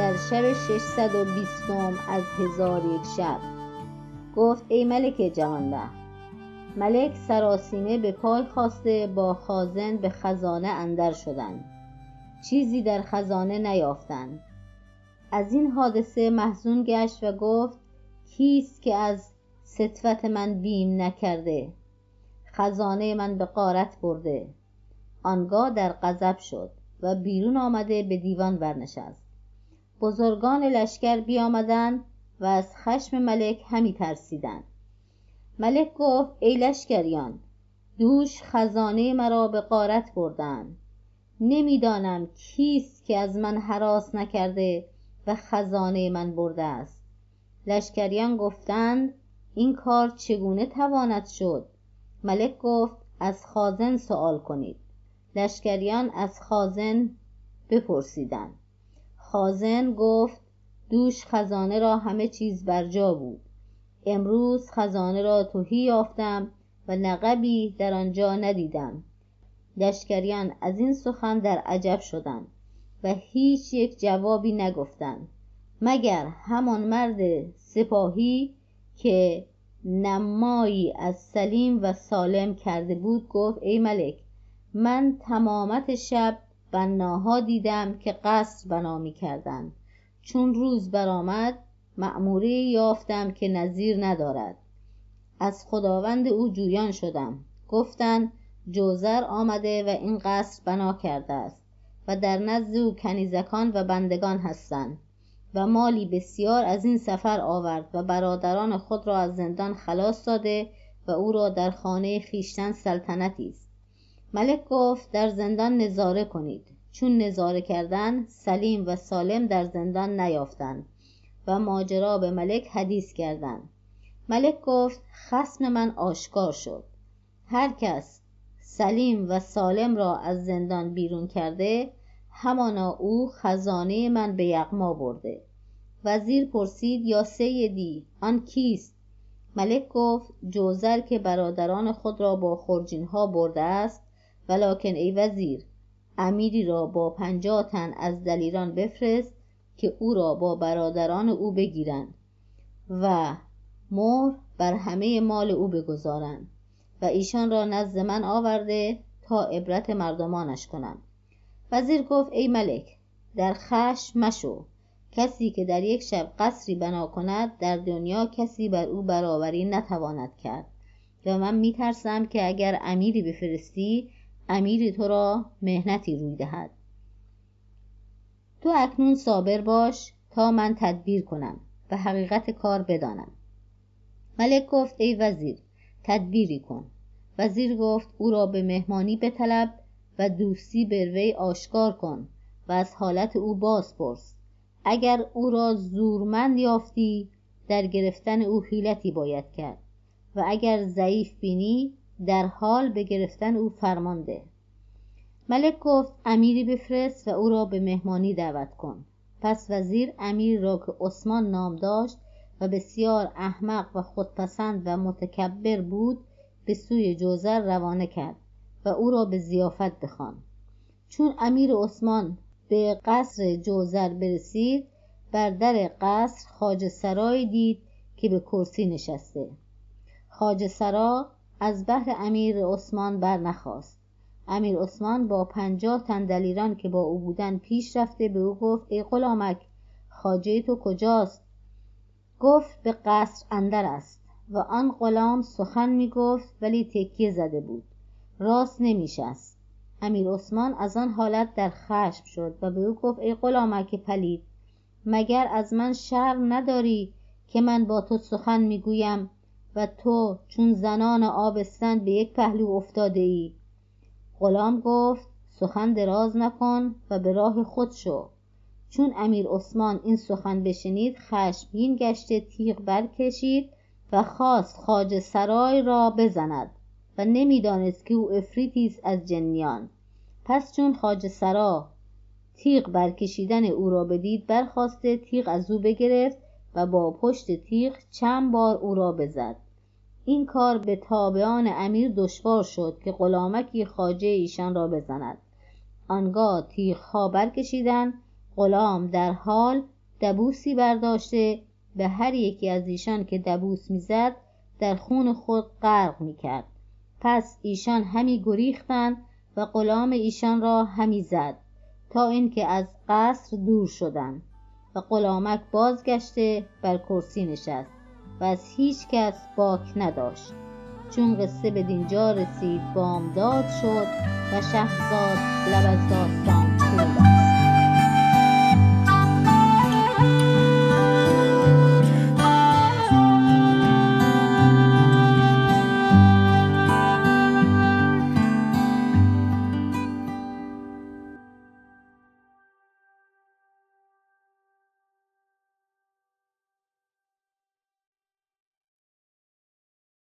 شب ششصد و بیستم از هزار یک شب. گفت ای ملک جوانبخت ملک سراسیمه به پای خاسته با خازن به خزانه اندر شدند چیزی در خزانه نیافتند. ازین حادثه محزون گشت و گفت کیست که از ستوت من بیم نکرده؟ خزانه من به غارت برده. آنگاه در غضب شد و بیرون آمده به دیوان برنشست بزرگان لشکر بیامدند و از خشم ملک همی ترسیدند. ملک گفت ای لشکریان دوش خزانه مرا به غارت بردند. نمی‌دانم کیست که از من هراس نکرده و خزانه من برده است. لشکریان گفتند این کار چگونه تواند شد؟ ملک گفت از خازن سؤال کنید. لشکریان از خازن بپرسیدند. خازن گفت دوش خزانه را همه چیز بر جا بود. امروز خزانه را تهی یافتم و نقبی در آنجا ندیدم. لشکریان ازین سخن در عجب شدند و هیچ یک جوابی نگفتند. مگر همان مرد سپاهی که نمایی از سلیم و سالم کرده بود گفت ای ملک من تمامت شب بناها دیدم که قصر بنا می کردند چون روز برآمد معموره ای یافتم که نظیر ندارد. از خداوند او جویان شدم. گفتند جوزر آمده و این قصر بنا کرده است و در نزد او کنیزکان و بندگان هستند و مالی بسیار ازین سفر آورد و برادران خود را از زندان خلاص داده و او را در خانه خویشتن سلطنتی است. ملک گفت در زندان نظاره کنید. چون نظاره کردند سلیم و سالم در زندان نیافتند و ماجرا به ملک حدیث کردند. ملک گفت خصم من آشکار شد. هر کس سلیم و سالم را از زندان بیرون کرده همانا او خزانه من به یغما برده. وزیر پرسید یا سیدی آن کیست؟ ملک گفت جوزر که برادران خود را با خرجینها برده است ولکن ای وزیر امیری را با پنجاه تن از دلیران بفرست که او را با برادران او بگیرند و مهر بر همه مال او بگذارند و ایشان را نزد من آورده تا عبرت مردمانش کنم. وزیر گفت ای ملک در خشم مشو. کسی که در یک شب قصری بنا کند در دنیا کسی بر او برابری نتواند کرد و من می ترسم که اگر امیری بفرستی امیر ترا محنتی روی دهد. تو اکنون صابر باش تا من تدبیر کنم و حقیقت کار بدانم. ملک گفت ای وزیر تدبیری کن. وزیر گفت او را به مهمانی بطلب و دوستی بر وی آشکار کن و از حالت او باز پرس. اگر او را زورمند یافتی در گرفتن او حیلتی باید کرد و اگر ضعیف بینی در حال به گرفتن او فرمان ده ملک گفت امیری بفرست و او را به مهمانی دعوت کن. پس وزیر امیری را که عثمان نام داشت و بسیار احمق و خودپسند و متکبر بود به سوی جوزر روانه کرد و او را به ضیافت بخواند. چون امیر عثمان به قصر جوزر برسید بر در قصر خواجه سرایی دید که به کرسی نشسته. خواجه سرا از بهر امیر عثمان برنخاست. امیر عثمان با پنجاه تن دلیران که با او بودند پیش رفته به او گفت ای غلامک خواجه تو کجاست؟ گفت به قصر اندر است. و آن غلام سخن می گفت ولی تکیه زده بود. راست نمی شست امیر عثمان از آن حالت در خشم شد و به او گفت ای غلامک پلید مگر از من شرم نداری که من با تو سخن می گویم و تو چون زنان آبستن به یک پهلو افتاده ای غلام گفت سخن دراز مکن و به راه خود شو. چون امیر عثمان این سخن بشنید خشمگین گشته تیغ برکشید و خواست خواجه سرای را بزند و نمی دانست که او عفریتی است از جنیان. پس چون خواجه سرا تیغ برکشیدن او را بدید برخاسته تیغ ازو بگرفت و با پشت تیغ چند بار او را بزد. این کار به تابعان امیر دشوار شد که غلامکی خواجه ایشان را بزند. آنگاه تیغها برکشیدند. غلام در حال دبوسی برداشته به هر یکی از ایشان که دبوس می‌زد در خون خود غرق می‌کرد. پس ایشان همی گریختند و غلام ایشان را همی زد تا اینکه از قصر دور شدند. و غلامک بازگشته بر کرسی نشست و از هیچ کس باک نداشت. چون قصه به دینجا رسید بامداد شد و شهرزاد لب از داستان